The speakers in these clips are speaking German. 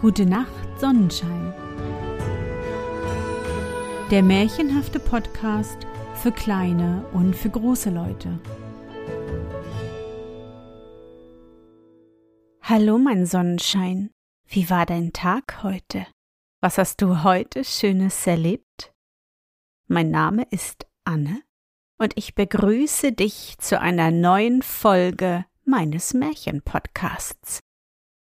Gute Nacht, Sonnenschein. Der märchenhafte Podcast für kleine und für große Leute. Hallo, mein Sonnenschein. Wie war dein Tag heute? Was hast du heute Schönes erlebt? Mein Name ist Anne und ich begrüße dich zu einer neuen Folge meines Märchenpodcasts.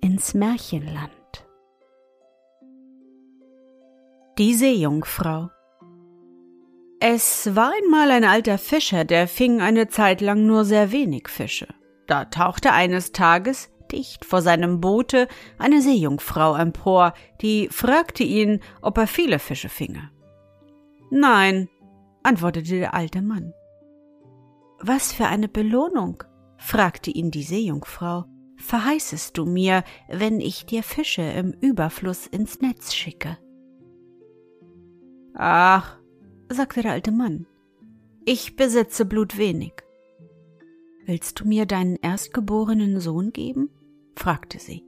ins Märchenland. Die Seejungfrau Es war einmal ein alter Fischer, der fing eine Zeit lang nur sehr wenig Fische. Da tauchte eines Tages dicht vor seinem Boote eine Seejungfrau empor, die fragte ihn, ob er viele Fische finge. Nein, antwortete der alte Mann. Was für eine Belohnung? fragte ihn die Seejungfrau verheißest du mir, wenn ich dir Fische im Überfluss ins Netz schicke? Ach, sagte der alte Mann, ich besitze Blut wenig. Willst du mir deinen erstgeborenen Sohn geben? fragte sie.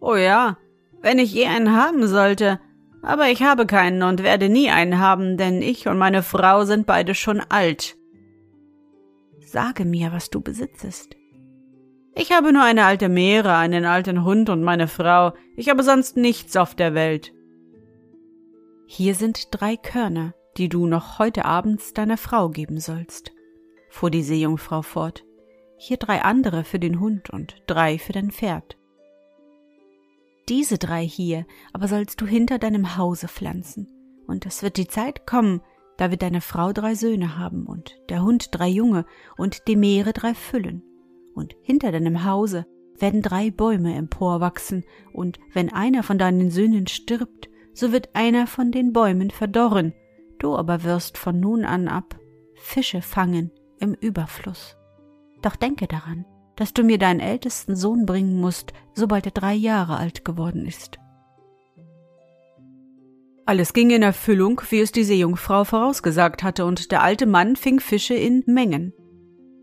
Oh ja, wenn ich je einen haben sollte, aber ich habe keinen und werde nie einen haben, denn ich und meine Frau sind beide schon alt. Sage mir, was du besitzest. Ich habe nur eine alte Meere, einen alten Hund und meine Frau. Ich habe sonst nichts auf der Welt. Hier sind drei Körner, die du noch heute abends deiner Frau geben sollst, fuhr die Seejungfrau fort. Hier drei andere für den Hund und drei für dein Pferd. Diese drei hier aber sollst du hinter deinem Hause pflanzen, und es wird die Zeit kommen, da wird deine Frau drei Söhne haben und der Hund drei Junge und die Meere drei Füllen und hinter deinem Hause werden drei Bäume emporwachsen, und wenn einer von deinen Söhnen stirbt, so wird einer von den Bäumen verdorren, du aber wirst von nun an ab Fische fangen im Überfluss. Doch denke daran, dass du mir deinen ältesten Sohn bringen musst, sobald er drei Jahre alt geworden ist. Alles ging in Erfüllung, wie es die Seejungfrau vorausgesagt hatte, und der alte Mann fing Fische in Mengen.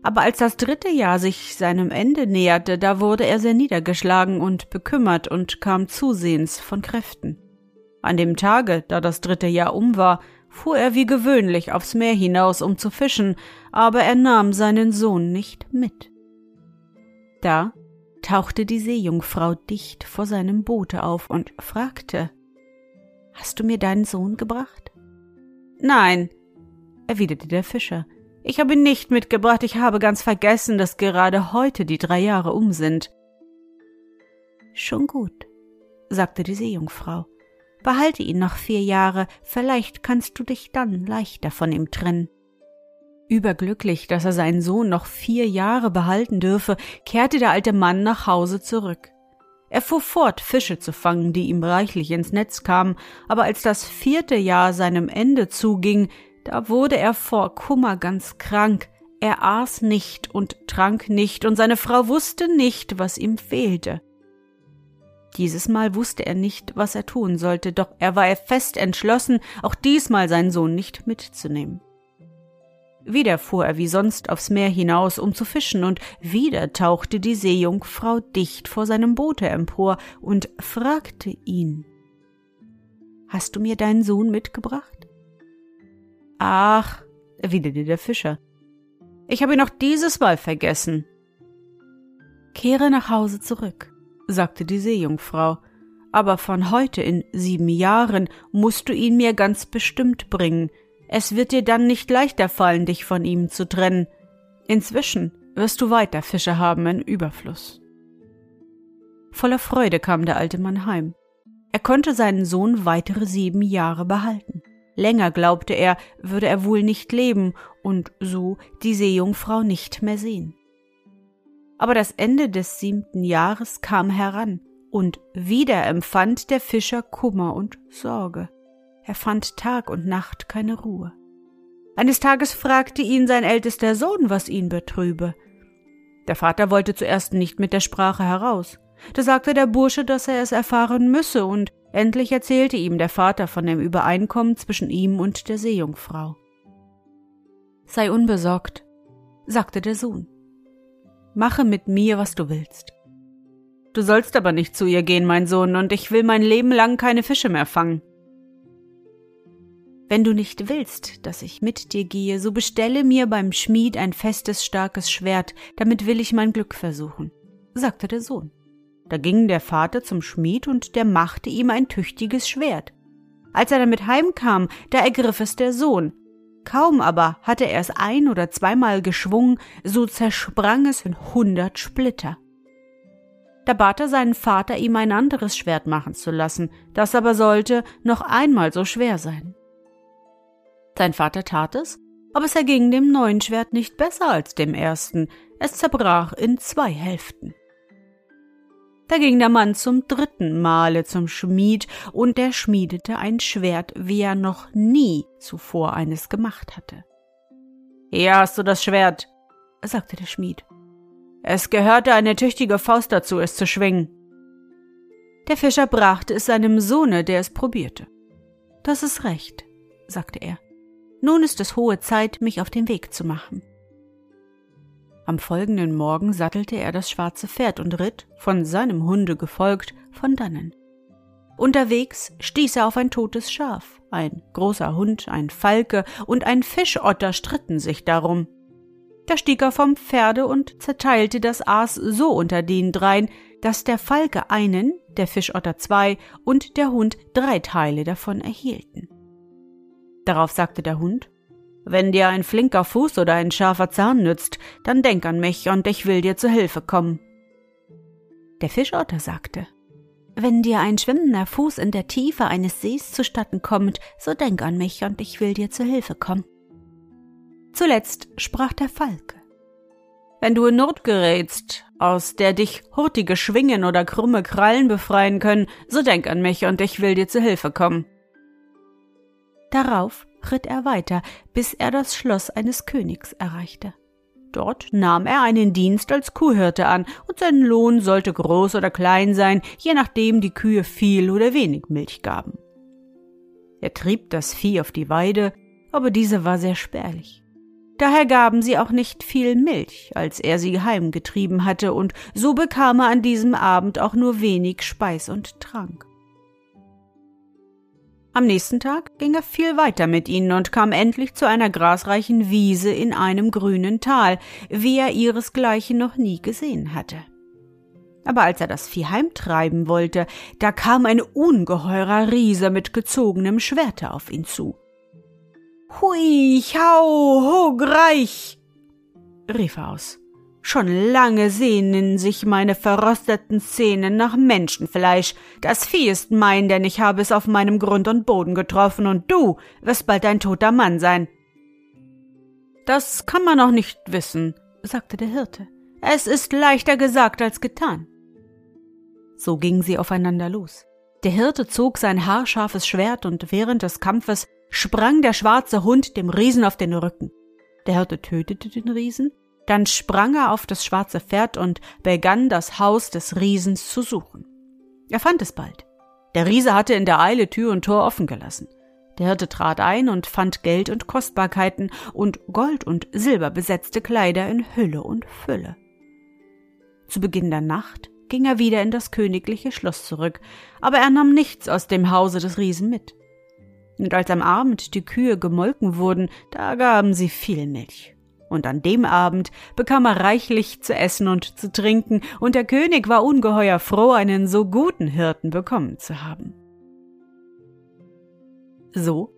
Aber als das dritte Jahr sich seinem Ende näherte, da wurde er sehr niedergeschlagen und bekümmert und kam zusehends von Kräften. An dem Tage, da das dritte Jahr um war, fuhr er wie gewöhnlich aufs Meer hinaus, um zu fischen, aber er nahm seinen Sohn nicht mit. Da tauchte die Seejungfrau dicht vor seinem Boote auf und fragte Hast du mir deinen Sohn gebracht? Nein, erwiderte der Fischer, ich habe ihn nicht mitgebracht, ich habe ganz vergessen, dass gerade heute die drei Jahre um sind. Schon gut, sagte die Seejungfrau. Behalte ihn noch vier Jahre, vielleicht kannst du dich dann leichter von ihm trennen. Überglücklich, dass er seinen Sohn noch vier Jahre behalten dürfe, kehrte der alte Mann nach Hause zurück. Er fuhr fort, Fische zu fangen, die ihm reichlich ins Netz kamen, aber als das vierte Jahr seinem Ende zuging, da wurde er vor Kummer ganz krank, er aß nicht und trank nicht, und seine Frau wusste nicht, was ihm fehlte. Dieses Mal wusste er nicht, was er tun sollte, doch er war fest entschlossen, auch diesmal seinen Sohn nicht mitzunehmen. Wieder fuhr er wie sonst aufs Meer hinaus, um zu fischen, und wieder tauchte die Seejungfrau dicht vor seinem Boote empor und fragte ihn Hast du mir deinen Sohn mitgebracht? Ach, erwiderte der Fischer, ich habe ihn auch dieses Mal vergessen. Kehre nach Hause zurück, sagte die Seejungfrau, aber von heute in sieben Jahren musst du ihn mir ganz bestimmt bringen. Es wird dir dann nicht leichter fallen, dich von ihm zu trennen. Inzwischen wirst du weiter Fische haben in Überfluss. Voller Freude kam der alte Mann heim. Er konnte seinen Sohn weitere sieben Jahre behalten. Länger glaubte er, würde er wohl nicht leben und so die Seejungfrau nicht mehr sehen. Aber das Ende des siebten Jahres kam heran, Und wieder empfand der Fischer Kummer und Sorge. Er fand Tag und Nacht keine Ruhe. Eines Tages fragte ihn sein ältester Sohn, was ihn betrübe. Der Vater wollte zuerst nicht mit der Sprache heraus. Da sagte der Bursche, dass er es erfahren müsse, und endlich erzählte ihm der Vater von dem Übereinkommen zwischen ihm und der Seejungfrau. Sei unbesorgt, sagte der Sohn. Mache mit mir, was du willst. Du sollst aber nicht zu ihr gehen, mein Sohn, und ich will mein Leben lang keine Fische mehr fangen. Wenn du nicht willst, dass ich mit dir gehe, so bestelle mir beim Schmied ein festes, starkes Schwert, damit will ich mein Glück versuchen, sagte der Sohn. Da ging der Vater zum Schmied und der machte ihm ein tüchtiges Schwert. Als er damit heimkam, da ergriff es der Sohn. Kaum aber hatte er es ein oder zweimal geschwungen, so zersprang es in hundert Splitter. Da bat er seinen Vater, ihm ein anderes Schwert machen zu lassen, das aber sollte noch einmal so schwer sein. Sein Vater tat es, aber es erging dem neuen Schwert nicht besser als dem ersten, es zerbrach in zwei Hälften. Da ging der Mann zum dritten Male zum Schmied, und der schmiedete ein Schwert, wie er noch nie zuvor eines gemacht hatte. Hier hast du das Schwert, sagte der Schmied. Es gehörte eine tüchtige Faust dazu, es zu schwingen. Der Fischer brachte es seinem Sohne, der es probierte. Das ist recht, sagte er. Nun ist es hohe Zeit, mich auf den Weg zu machen. Am folgenden Morgen sattelte er das schwarze Pferd und ritt, von seinem Hunde gefolgt, von dannen. Unterwegs stieß er auf ein totes Schaf. Ein großer Hund, ein Falke und ein Fischotter stritten sich darum. Da stieg er vom Pferde und zerteilte das Aas so unter den dreien, dass der Falke einen, der Fischotter zwei und der Hund drei Teile davon erhielten. Darauf sagte der Hund, wenn dir ein flinker Fuß oder ein scharfer Zahn nützt, dann denk an mich und ich will dir zu Hilfe kommen. Der Fischotter sagte, wenn dir ein schwimmender Fuß in der Tiefe eines Sees zustatten kommt, so denk an mich und ich will dir zu Hilfe kommen. Zuletzt sprach der Falke. Wenn du in Not gerätst, aus der dich hurtige Schwingen oder krumme Krallen befreien können, so denk an mich und ich will dir zu Hilfe kommen. Darauf ritt er weiter, bis er das Schloss eines Königs erreichte. Dort nahm er einen Dienst als Kuhhirte an, und sein Lohn sollte groß oder klein sein, je nachdem die Kühe viel oder wenig Milch gaben. Er trieb das Vieh auf die Weide, aber diese war sehr spärlich. Daher gaben sie auch nicht viel Milch, als er sie heimgetrieben hatte, und so bekam er an diesem Abend auch nur wenig Speis und Trank. Am nächsten Tag ging er viel weiter mit ihnen und kam endlich zu einer grasreichen Wiese in einem grünen Tal, wie er ihresgleichen noch nie gesehen hatte. Aber als er das Vieh heimtreiben wollte, da kam ein ungeheurer Riese mit gezogenem Schwerte auf ihn zu. Hui, hau, ho, greich, rief er aus. Schon lange sehnen sich meine verrosteten Zähne nach Menschenfleisch. Das Vieh ist mein, denn ich habe es auf meinem Grund und Boden getroffen, und du wirst bald ein toter Mann sein. Das kann man noch nicht wissen, sagte der Hirte. Es ist leichter gesagt als getan. So gingen sie aufeinander los. Der Hirte zog sein haarscharfes Schwert, und während des Kampfes sprang der schwarze Hund dem Riesen auf den Rücken. Der Hirte tötete den Riesen, dann sprang er auf das schwarze Pferd und begann das Haus des Riesens zu suchen. Er fand es bald. Der Riese hatte in der Eile Tür und Tor offen gelassen. Der Hirte trat ein und fand Geld und Kostbarkeiten und Gold und Silber besetzte Kleider in Hülle und Fülle. Zu Beginn der Nacht ging er wieder in das königliche Schloss zurück, aber er nahm nichts aus dem Hause des Riesen mit. Und als am Abend die Kühe gemolken wurden, da gaben sie viel Milch. Und an dem Abend bekam er reichlich zu essen und zu trinken, und der König war ungeheuer froh, einen so guten Hirten bekommen zu haben. So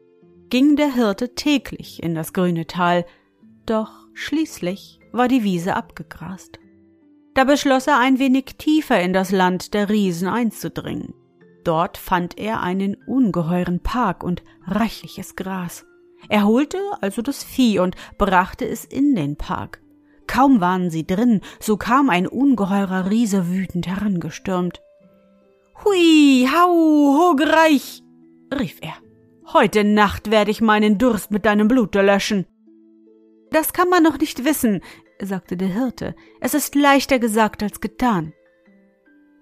ging der Hirte täglich in das grüne Tal, doch schließlich war die Wiese abgegrast. Da beschloss er ein wenig tiefer in das Land der Riesen einzudringen. Dort fand er einen ungeheuren Park und reichliches Gras. Er holte also das Vieh und brachte es in den Park. Kaum waren sie drin, so kam ein ungeheurer Riese wütend herangestürmt. Hui, hau, hogreich, rief er. Heute Nacht werde ich meinen Durst mit deinem Blute löschen. Das kann man noch nicht wissen, sagte der Hirte. Es ist leichter gesagt als getan.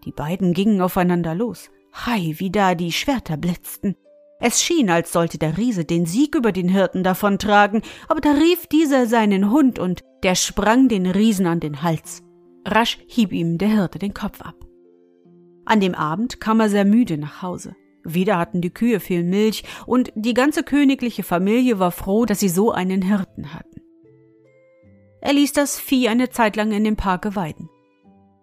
Die beiden gingen aufeinander los. Hei, wie da die Schwerter blitzten. Es schien, als sollte der Riese den Sieg über den Hirten davontragen, aber da rief dieser seinen Hund und der sprang den Riesen an den Hals. Rasch hieb ihm der Hirte den Kopf ab. An dem Abend kam er sehr müde nach Hause. Wieder hatten die Kühe viel Milch und die ganze königliche Familie war froh, dass sie so einen Hirten hatten. Er ließ das Vieh eine Zeit lang in dem Parke weiden.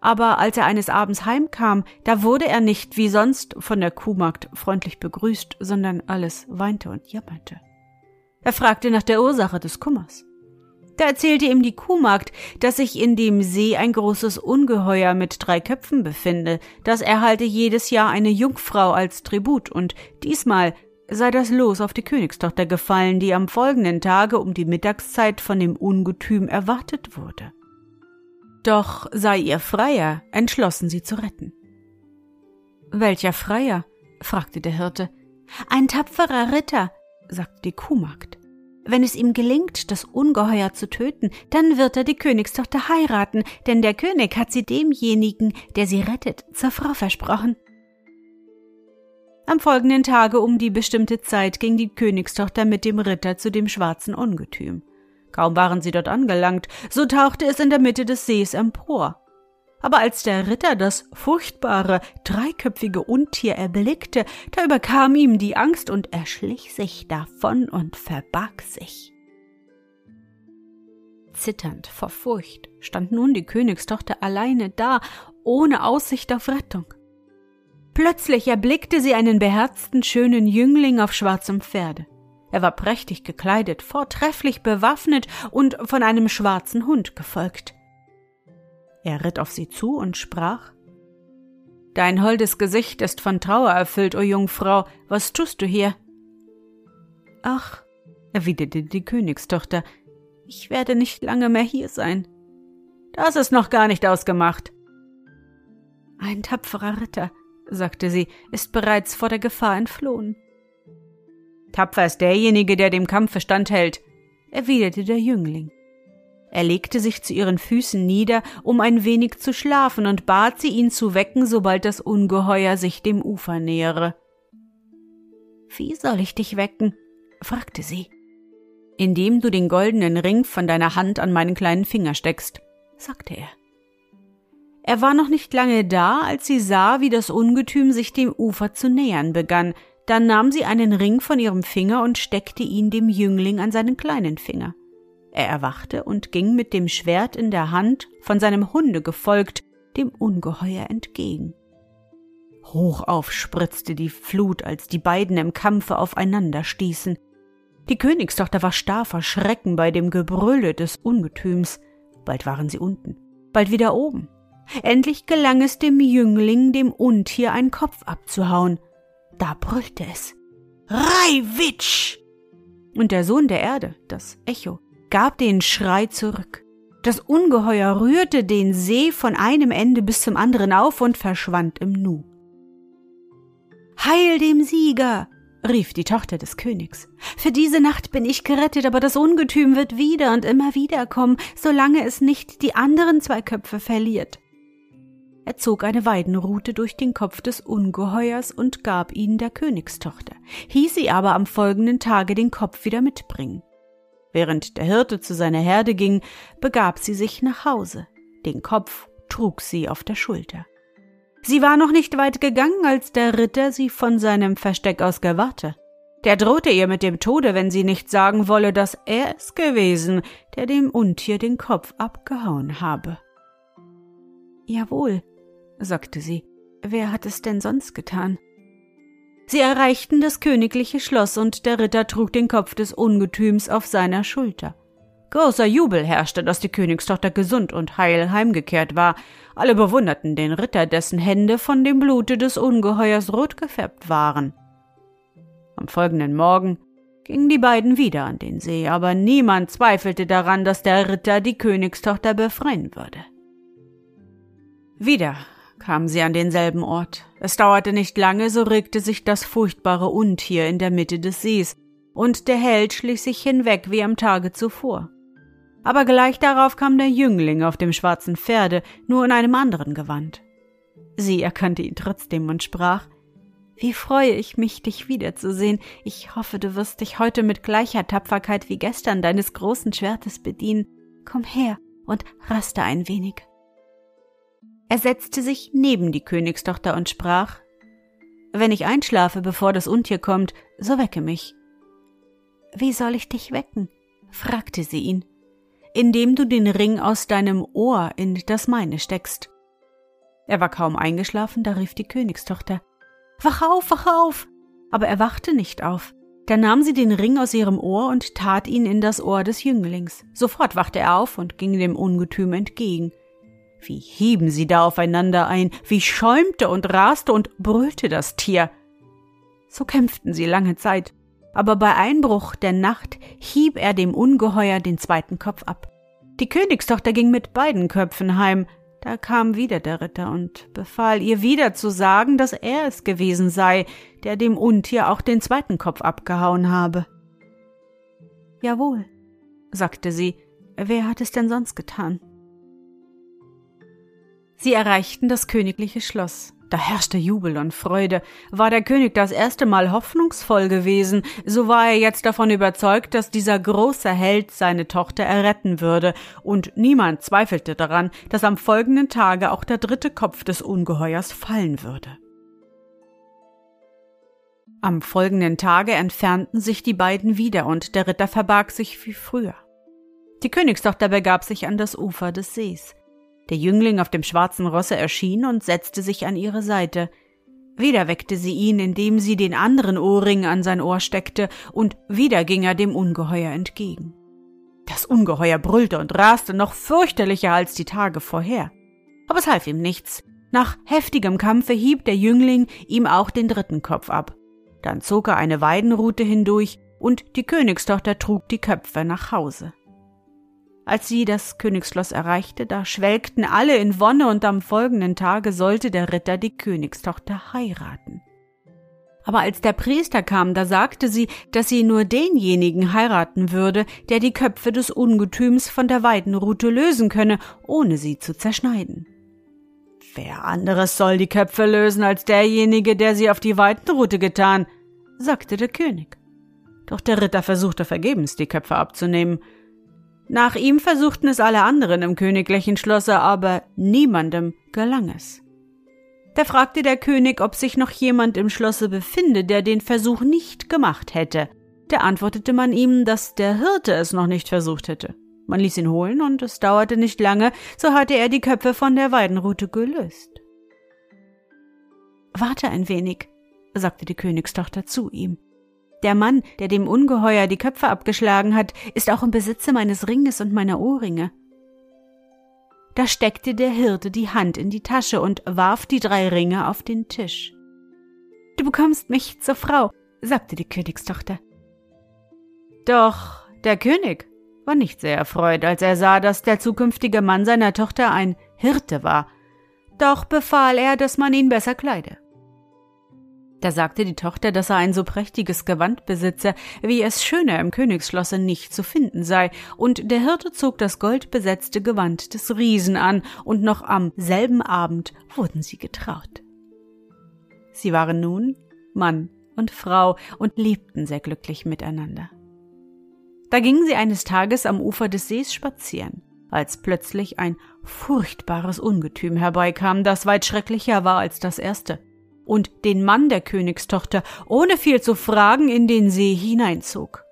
Aber als er eines Abends heimkam, da wurde er nicht wie sonst von der Kuhmagd freundlich begrüßt, sondern alles weinte und jammerte. Er fragte nach der Ursache des Kummers. Da erzählte ihm die Kuhmagd, dass sich in dem See ein großes Ungeheuer mit drei Köpfen befinde, das erhalte jedes Jahr eine Jungfrau als Tribut, und diesmal sei das Los auf die Königstochter gefallen, die am folgenden Tage um die Mittagszeit von dem Ungetüm erwartet wurde. Doch sei ihr Freier entschlossen, sie zu retten. Welcher Freier? fragte der Hirte. Ein tapferer Ritter, sagte die Kuhmagd. Wenn es ihm gelingt, das Ungeheuer zu töten, dann wird er die Königstochter heiraten, denn der König hat sie demjenigen, der sie rettet, zur Frau versprochen. Am folgenden Tage um die bestimmte Zeit ging die Königstochter mit dem Ritter zu dem schwarzen Ungetüm. Kaum waren sie dort angelangt, so tauchte es in der Mitte des Sees empor. Aber als der Ritter das furchtbare, dreiköpfige Untier erblickte, da überkam ihm die Angst und er schlich sich davon und verbarg sich. Zitternd vor Furcht stand nun die Königstochter alleine da, ohne Aussicht auf Rettung. Plötzlich erblickte sie einen beherzten, schönen Jüngling auf schwarzem Pferde. Er war prächtig gekleidet, vortrefflich bewaffnet und von einem schwarzen Hund gefolgt. Er ritt auf sie zu und sprach Dein holdes Gesicht ist von Trauer erfüllt, o Jungfrau, was tust du hier? Ach, erwiderte die Königstochter, ich werde nicht lange mehr hier sein. Das ist noch gar nicht ausgemacht. Ein tapferer Ritter, sagte sie, ist bereits vor der Gefahr entflohen. Tapfer ist derjenige, der dem Kampfe standhält, erwiderte der Jüngling. Er legte sich zu ihren Füßen nieder, um ein wenig zu schlafen, und bat sie, ihn zu wecken, sobald das Ungeheuer sich dem Ufer nähere. Wie soll ich dich wecken? fragte sie. Indem du den goldenen Ring von deiner Hand an meinen kleinen Finger steckst, sagte er. Er war noch nicht lange da, als sie sah, wie das Ungetüm sich dem Ufer zu nähern begann, dann nahm sie einen Ring von ihrem Finger und steckte ihn dem Jüngling an seinen kleinen Finger. Er erwachte und ging mit dem Schwert in der Hand, von seinem Hunde gefolgt, dem Ungeheuer entgegen. Hoch aufspritzte die Flut, als die beiden im Kampfe aufeinander stießen. Die Königstochter war starr vor Schrecken bei dem Gebrülle des Ungetüms. Bald waren sie unten, bald wieder oben. Endlich gelang es dem Jüngling, dem Untier einen Kopf abzuhauen. Da brüllte es. Reiwitsch! Und der Sohn der Erde, das Echo, gab den Schrei zurück. Das Ungeheuer rührte den See von einem Ende bis zum anderen auf und verschwand im Nu. Heil dem Sieger! rief die Tochter des Königs. Für diese Nacht bin ich gerettet, aber das Ungetüm wird wieder und immer wieder kommen, solange es nicht die anderen zwei Köpfe verliert. Er zog eine Weidenrute durch den Kopf des Ungeheuers und gab ihn der Königstochter, hieß sie aber am folgenden Tage den Kopf wieder mitbringen. Während der Hirte zu seiner Herde ging, begab sie sich nach Hause. Den Kopf trug sie auf der Schulter. Sie war noch nicht weit gegangen, als der Ritter sie von seinem Versteck aus gewahrte. Der drohte ihr mit dem Tode, wenn sie nicht sagen wolle, dass er es gewesen, der dem Untier den Kopf abgehauen habe. Jawohl, sagte sie. Wer hat es denn sonst getan? Sie erreichten das königliche Schloss und der Ritter trug den Kopf des Ungetüms auf seiner Schulter. Großer Jubel herrschte, dass die Königstochter gesund und heil heimgekehrt war. Alle bewunderten den Ritter, dessen Hände von dem Blute des Ungeheuers rot gefärbt waren. Am folgenden Morgen gingen die beiden wieder an den See, aber niemand zweifelte daran, dass der Ritter die Königstochter befreien würde. Wieder kam sie an denselben Ort. Es dauerte nicht lange, so regte sich das furchtbare Untier in der Mitte des Sees, und der Held schlich sich hinweg wie am Tage zuvor. Aber gleich darauf kam der Jüngling auf dem schwarzen Pferde, nur in einem anderen Gewand. Sie erkannte ihn trotzdem und sprach Wie freue ich mich, dich wiederzusehen. Ich hoffe, du wirst dich heute mit gleicher Tapferkeit wie gestern deines großen Schwertes bedienen. Komm her und raste ein wenig. Er setzte sich neben die Königstochter und sprach Wenn ich einschlafe, bevor das Untier kommt, so wecke mich. Wie soll ich dich wecken? fragte sie ihn. Indem du den Ring aus deinem Ohr in das meine steckst. Er war kaum eingeschlafen, da rief die Königstochter Wach auf, wach auf. Aber er wachte nicht auf. Da nahm sie den Ring aus ihrem Ohr und tat ihn in das Ohr des Jünglings. Sofort wachte er auf und ging dem Ungetüm entgegen. Wie hieben sie da aufeinander ein, wie schäumte und raste und brüllte das Tier. So kämpften sie lange Zeit, aber bei Einbruch der Nacht hieb er dem Ungeheuer den zweiten Kopf ab. Die Königstochter ging mit beiden Köpfen heim, da kam wieder der Ritter und befahl ihr wieder zu sagen, dass er es gewesen sei, der dem Untier auch den zweiten Kopf abgehauen habe. Jawohl, sagte sie, wer hat es denn sonst getan? Sie erreichten das königliche Schloss. Da herrschte Jubel und Freude. War der König das erste Mal hoffnungsvoll gewesen, so war er jetzt davon überzeugt, dass dieser große Held seine Tochter erretten würde, und niemand zweifelte daran, dass am folgenden Tage auch der dritte Kopf des Ungeheuers fallen würde. Am folgenden Tage entfernten sich die beiden wieder, und der Ritter verbarg sich wie früher. Die Königstochter begab sich an das Ufer des Sees. Der Jüngling auf dem schwarzen Rosse erschien und setzte sich an ihre Seite. Wieder weckte sie ihn, indem sie den anderen Ohrring an sein Ohr steckte, und wieder ging er dem Ungeheuer entgegen. Das Ungeheuer brüllte und raste noch fürchterlicher als die Tage vorher. Aber es half ihm nichts. Nach heftigem Kampfe hieb der Jüngling ihm auch den dritten Kopf ab. Dann zog er eine Weidenrute hindurch, und die Königstochter trug die Köpfe nach Hause. Als sie das Königsschloss erreichte, da schwelgten alle in Wonne und am folgenden Tage sollte der Ritter die Königstochter heiraten. Aber als der Priester kam, da sagte sie, dass sie nur denjenigen heiraten würde, der die Köpfe des Ungetüms von der Weidenrute lösen könne, ohne sie zu zerschneiden. Wer anderes soll die Köpfe lösen als derjenige, der sie auf die Weidenrute getan, sagte der König. Doch der Ritter versuchte vergebens, die Köpfe abzunehmen. Nach ihm versuchten es alle anderen im königlichen Schlosse, aber niemandem gelang es. Da fragte der König, ob sich noch jemand im Schlosse befinde, der den Versuch nicht gemacht hätte. Da antwortete man ihm, dass der Hirte es noch nicht versucht hätte. Man ließ ihn holen, und es dauerte nicht lange, so hatte er die Köpfe von der Weidenrute gelöst. Warte ein wenig, sagte die Königstochter zu ihm. Der Mann, der dem Ungeheuer die Köpfe abgeschlagen hat, ist auch im Besitze meines Ringes und meiner Ohrringe. Da steckte der Hirte die Hand in die Tasche und warf die drei Ringe auf den Tisch. Du bekommst mich zur Frau, sagte die Königstochter. Doch der König war nicht sehr erfreut, als er sah, dass der zukünftige Mann seiner Tochter ein Hirte war. Doch befahl er, dass man ihn besser kleide. Da sagte die Tochter, dass er ein so prächtiges Gewand besitze, wie es schöner im Königsschlosse nicht zu finden sei, und der Hirte zog das goldbesetzte Gewand des Riesen an, und noch am selben Abend wurden sie getraut. Sie waren nun Mann und Frau und lebten sehr glücklich miteinander. Da gingen sie eines Tages am Ufer des Sees spazieren, als plötzlich ein furchtbares Ungetüm herbeikam, das weit schrecklicher war als das erste und den Mann der Königstochter, ohne viel zu fragen, in den See hineinzog.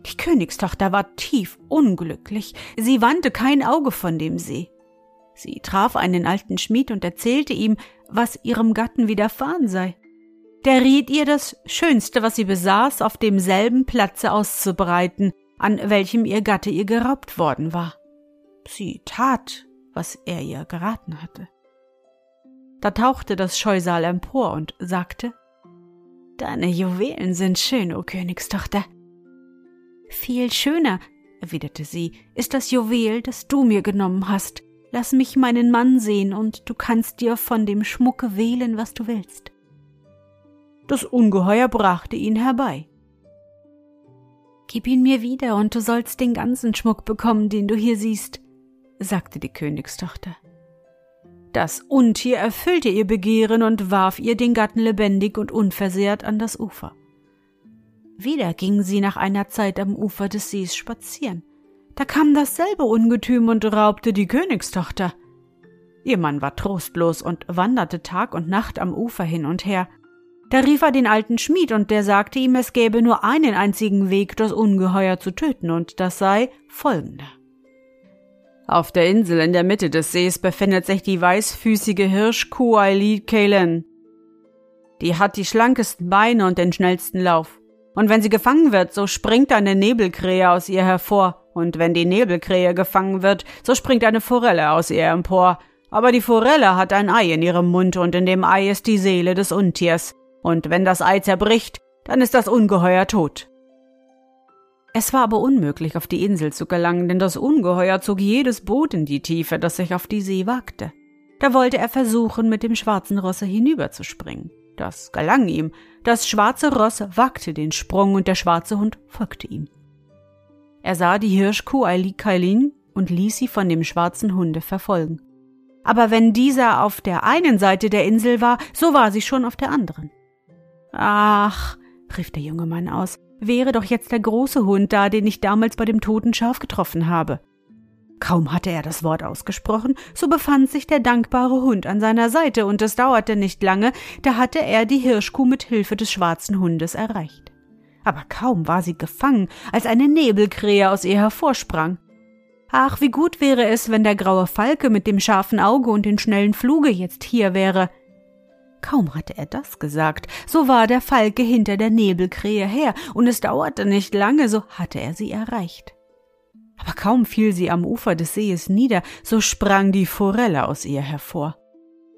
Die Königstochter war tief unglücklich, sie wandte kein Auge von dem See. Sie traf einen alten Schmied und erzählte ihm, was ihrem Gatten widerfahren sei. Der riet ihr, das Schönste, was sie besaß, auf demselben Platze auszubreiten, an welchem ihr Gatte ihr geraubt worden war. Sie tat, was er ihr geraten hatte. Da tauchte das Scheusal empor und sagte Deine Juwelen sind schön, o Königstochter. Viel schöner, erwiderte sie, ist das Juwel, das du mir genommen hast. Lass mich meinen Mann sehen, und du kannst dir von dem Schmucke wählen, was du willst. Das Ungeheuer brachte ihn herbei. Gib ihn mir wieder, und du sollst den ganzen Schmuck bekommen, den du hier siehst, sagte die Königstochter. Das Untier erfüllte ihr Begehren und warf ihr den Gatten lebendig und unversehrt an das Ufer. Wieder ging sie nach einer Zeit am Ufer des Sees spazieren. Da kam dasselbe Ungetüm und raubte die Königstochter. Ihr Mann war trostlos und wanderte Tag und Nacht am Ufer hin und her. Da rief er den alten Schmied, und der sagte ihm, es gäbe nur einen einzigen Weg, das Ungeheuer zu töten, und das sei folgender. Auf der Insel in der Mitte des Sees befindet sich die weißfüßige Hirschkuh Eileen Kalen. Die hat die schlankesten Beine und den schnellsten Lauf. Und wenn sie gefangen wird, so springt eine Nebelkrähe aus ihr hervor. Und wenn die Nebelkrähe gefangen wird, so springt eine Forelle aus ihr empor. Aber die Forelle hat ein Ei in ihrem Mund und in dem Ei ist die Seele des Untiers und wenn das Ei zerbricht, dann ist das Ungeheuer tot. Es war aber unmöglich, auf die Insel zu gelangen, denn das Ungeheuer zog jedes Boot in die Tiefe, das sich auf die See wagte. Da wollte er versuchen, mit dem schwarzen Rosse hinüberzuspringen. Das gelang ihm. Das schwarze Ross wagte den Sprung und der schwarze Hund folgte ihm. Er sah die Hirschkuh Aili Kailin und ließ sie von dem schwarzen Hunde verfolgen. Aber wenn dieser auf der einen Seite der Insel war, so war sie schon auf der anderen. Ach, rief der junge Mann aus, wäre doch jetzt der große Hund da, den ich damals bei dem toten Schaf getroffen habe. Kaum hatte er das Wort ausgesprochen, so befand sich der dankbare Hund an seiner Seite, und es dauerte nicht lange, da hatte er die Hirschkuh mit Hilfe des schwarzen Hundes erreicht. Aber kaum war sie gefangen, als eine Nebelkrähe aus ihr hervorsprang. Ach, wie gut wäre es, wenn der graue Falke mit dem scharfen Auge und den schnellen Fluge jetzt hier wäre. Kaum hatte er das gesagt, so war der Falke hinter der Nebelkrähe her, und es dauerte nicht lange, so hatte er sie erreicht. Aber kaum fiel sie am Ufer des Sees nieder, so sprang die Forelle aus ihr hervor.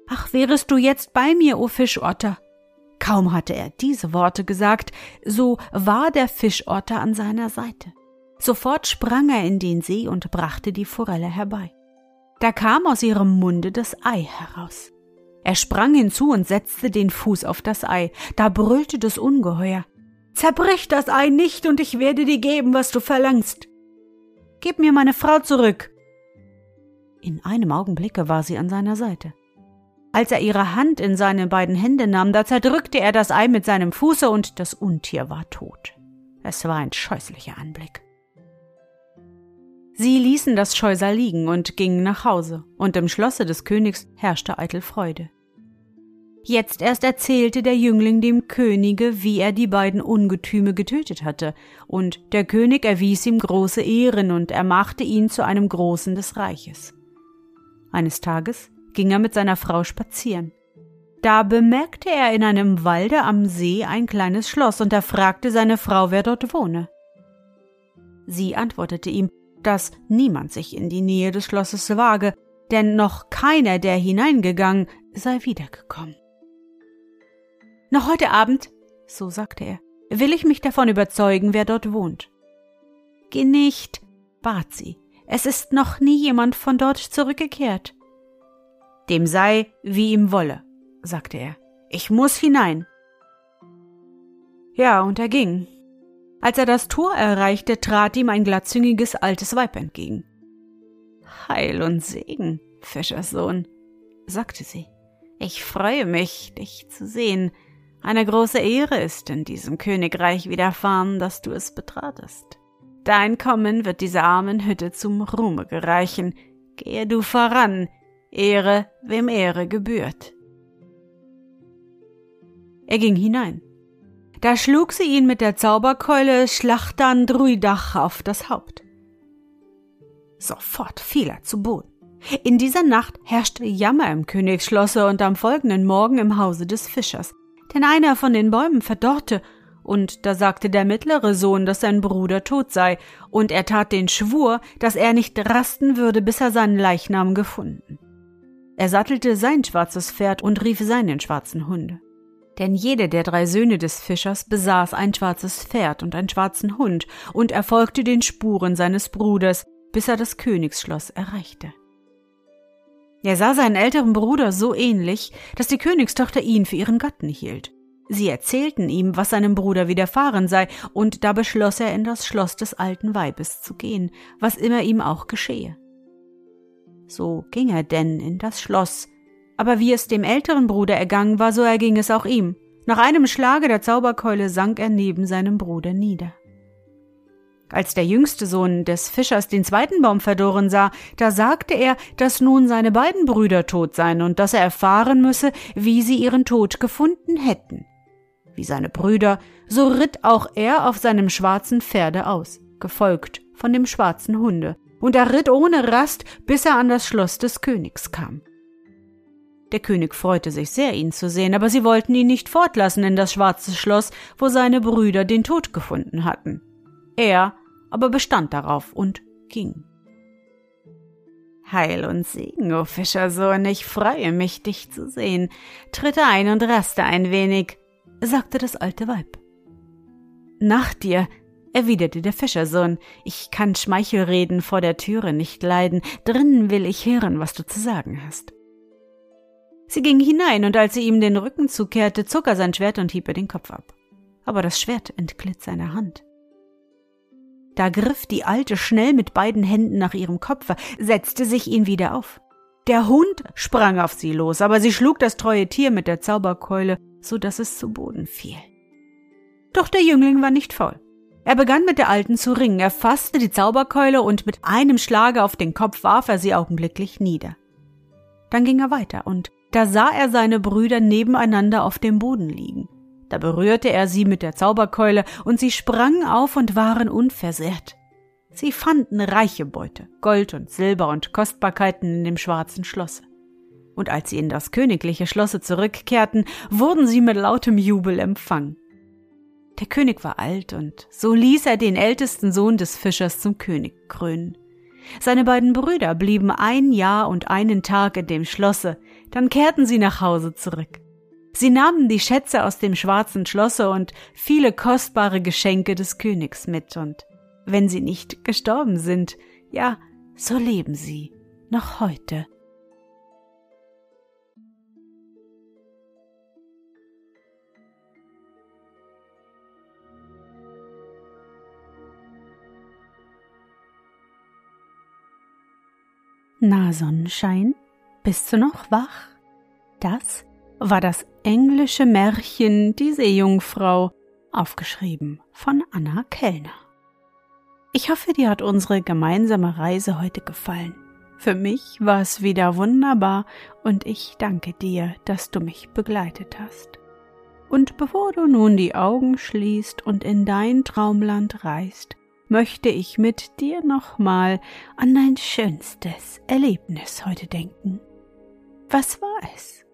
Ach, wärest du jetzt bei mir, o Fischotter! Kaum hatte er diese Worte gesagt, so war der Fischotter an seiner Seite. Sofort sprang er in den See und brachte die Forelle herbei. Da kam aus ihrem Munde das Ei heraus. Er sprang hinzu und setzte den Fuß auf das Ei. Da brüllte das Ungeheuer. Zerbrich das Ei nicht, und ich werde dir geben, was du verlangst. Gib mir meine Frau zurück. In einem Augenblicke war sie an seiner Seite. Als er ihre Hand in seine beiden Hände nahm, da zerdrückte er das Ei mit seinem Fuße und das Untier war tot. Es war ein scheußlicher Anblick. Sie ließen das Scheusal liegen und gingen nach Hause, und im Schlosse des Königs herrschte eitel Freude. Jetzt erst erzählte der Jüngling dem Könige, wie er die beiden Ungetüme getötet hatte, und der König erwies ihm große Ehren und er machte ihn zu einem Großen des Reiches. Eines Tages ging er mit seiner Frau spazieren. Da bemerkte er in einem Walde am See ein kleines Schloss, und er fragte seine Frau, wer dort wohne. Sie antwortete ihm, dass niemand sich in die Nähe des Schlosses wage, denn noch keiner, der hineingegangen, sei wiedergekommen. Noch heute Abend, so sagte er, will ich mich davon überzeugen, wer dort wohnt. Geh nicht, bat sie, es ist noch nie jemand von dort zurückgekehrt. Dem sei, wie ihm wolle, sagte er, ich muss hinein. Ja, und er ging, als er das Tor erreichte, trat ihm ein glattzüngiges altes Weib entgegen. Heil und Segen, Fischerssohn, sagte sie. Ich freue mich, dich zu sehen. Eine große Ehre ist in diesem Königreich widerfahren, dass du es betratest. Dein Kommen wird dieser armen Hütte zum Ruhme gereichen. Gehe du voran, Ehre, wem Ehre gebührt. Er ging hinein. Da schlug sie ihn mit der Zauberkeule Schlachtern Druidach auf das Haupt. Sofort fiel er zu Boden. In dieser Nacht herrschte Jammer im Königsschlosse und am folgenden Morgen im Hause des Fischers, denn einer von den Bäumen verdorrte, und da sagte der mittlere Sohn, dass sein Bruder tot sei, und er tat den Schwur, dass er nicht rasten würde, bis er seinen Leichnam gefunden. Er sattelte sein schwarzes Pferd und rief seinen schwarzen Hunde denn jede der drei Söhne des Fischers besaß ein schwarzes Pferd und einen schwarzen Hund und er folgte den Spuren seines Bruders, bis er das Königsschloss erreichte. Er sah seinen älteren Bruder so ähnlich, dass die Königstochter ihn für ihren Gatten hielt. Sie erzählten ihm, was seinem Bruder widerfahren sei, und da beschloss er, in das Schloss des alten Weibes zu gehen, was immer ihm auch geschehe. So ging er denn in das Schloss, aber wie es dem älteren Bruder ergangen war, so erging es auch ihm. Nach einem Schlage der Zauberkeule sank er neben seinem Bruder nieder. Als der jüngste Sohn des Fischers den zweiten Baum verdorren sah, da sagte er, dass nun seine beiden Brüder tot seien und dass er erfahren müsse, wie sie ihren Tod gefunden hätten. Wie seine Brüder, so ritt auch er auf seinem schwarzen Pferde aus, gefolgt von dem schwarzen Hunde, und er ritt ohne Rast, bis er an das Schloss des Königs kam. Der König freute sich sehr, ihn zu sehen, aber sie wollten ihn nicht fortlassen in das schwarze Schloss, wo seine Brüder den Tod gefunden hatten. Er aber bestand darauf und ging. Heil und Segen, o oh Fischersohn, ich freue mich, dich zu sehen. Tritt ein und raste ein wenig, sagte das alte Weib. Nach dir, erwiderte der Fischersohn, ich kann Schmeichelreden vor der Türe nicht leiden, drinnen will ich hören, was du zu sagen hast. Sie ging hinein, und als sie ihm den Rücken zukehrte, zog er sein Schwert und hieb ihr den Kopf ab. Aber das Schwert entglitt seiner Hand. Da griff die Alte schnell mit beiden Händen nach ihrem Kopfe, setzte sich ihn wieder auf. Der Hund sprang auf sie los, aber sie schlug das treue Tier mit der Zauberkeule, so dass es zu Boden fiel. Doch der Jüngling war nicht faul. Er begann mit der Alten zu ringen, er fasste die Zauberkeule und mit einem Schlage auf den Kopf warf er sie augenblicklich nieder. Dann ging er weiter und da sah er seine Brüder nebeneinander auf dem Boden liegen. Da berührte er sie mit der Zauberkeule, und sie sprangen auf und waren unversehrt. Sie fanden reiche Beute, Gold und Silber und Kostbarkeiten in dem schwarzen Schlosse. Und als sie in das königliche Schlosse zurückkehrten, wurden sie mit lautem Jubel empfangen. Der König war alt, und so ließ er den ältesten Sohn des Fischers zum König krönen. Seine beiden Brüder blieben ein Jahr und einen Tag in dem Schlosse, dann kehrten sie nach Hause zurück. Sie nahmen die Schätze aus dem schwarzen Schlosse und viele kostbare Geschenke des Königs mit, und wenn sie nicht gestorben sind, ja, so leben sie noch heute. Na Sonnenschein, bist du noch wach? Das war das englische Märchen Die Seejungfrau, aufgeschrieben von Anna Kellner. Ich hoffe, dir hat unsere gemeinsame Reise heute gefallen. Für mich war es wieder wunderbar und ich danke dir, dass du mich begleitet hast. Und bevor du nun die Augen schließt und in dein Traumland reist, möchte ich mit dir nochmal an dein schönstes Erlebnis heute denken. Was war es?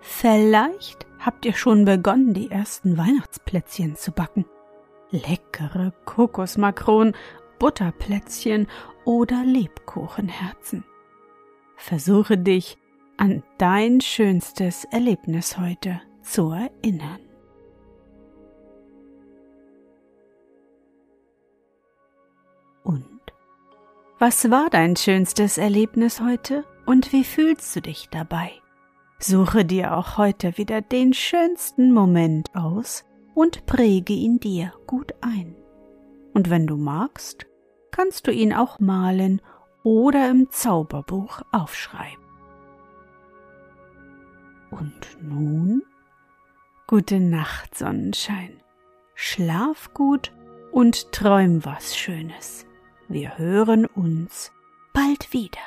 Vielleicht habt ihr schon begonnen, die ersten Weihnachtsplätzchen zu backen. Leckere Kokosmakronen, Butterplätzchen oder Lebkuchenherzen. Versuche dich an dein schönstes Erlebnis heute zu erinnern. Und was war dein schönstes Erlebnis heute und wie fühlst du dich dabei? Suche dir auch heute wieder den schönsten Moment aus und präge ihn dir gut ein. Und wenn du magst, kannst du ihn auch malen oder im Zauberbuch aufschreiben. Und nun gute Nacht, Sonnenschein. Schlaf gut und träum was Schönes. Wir hören uns bald wieder.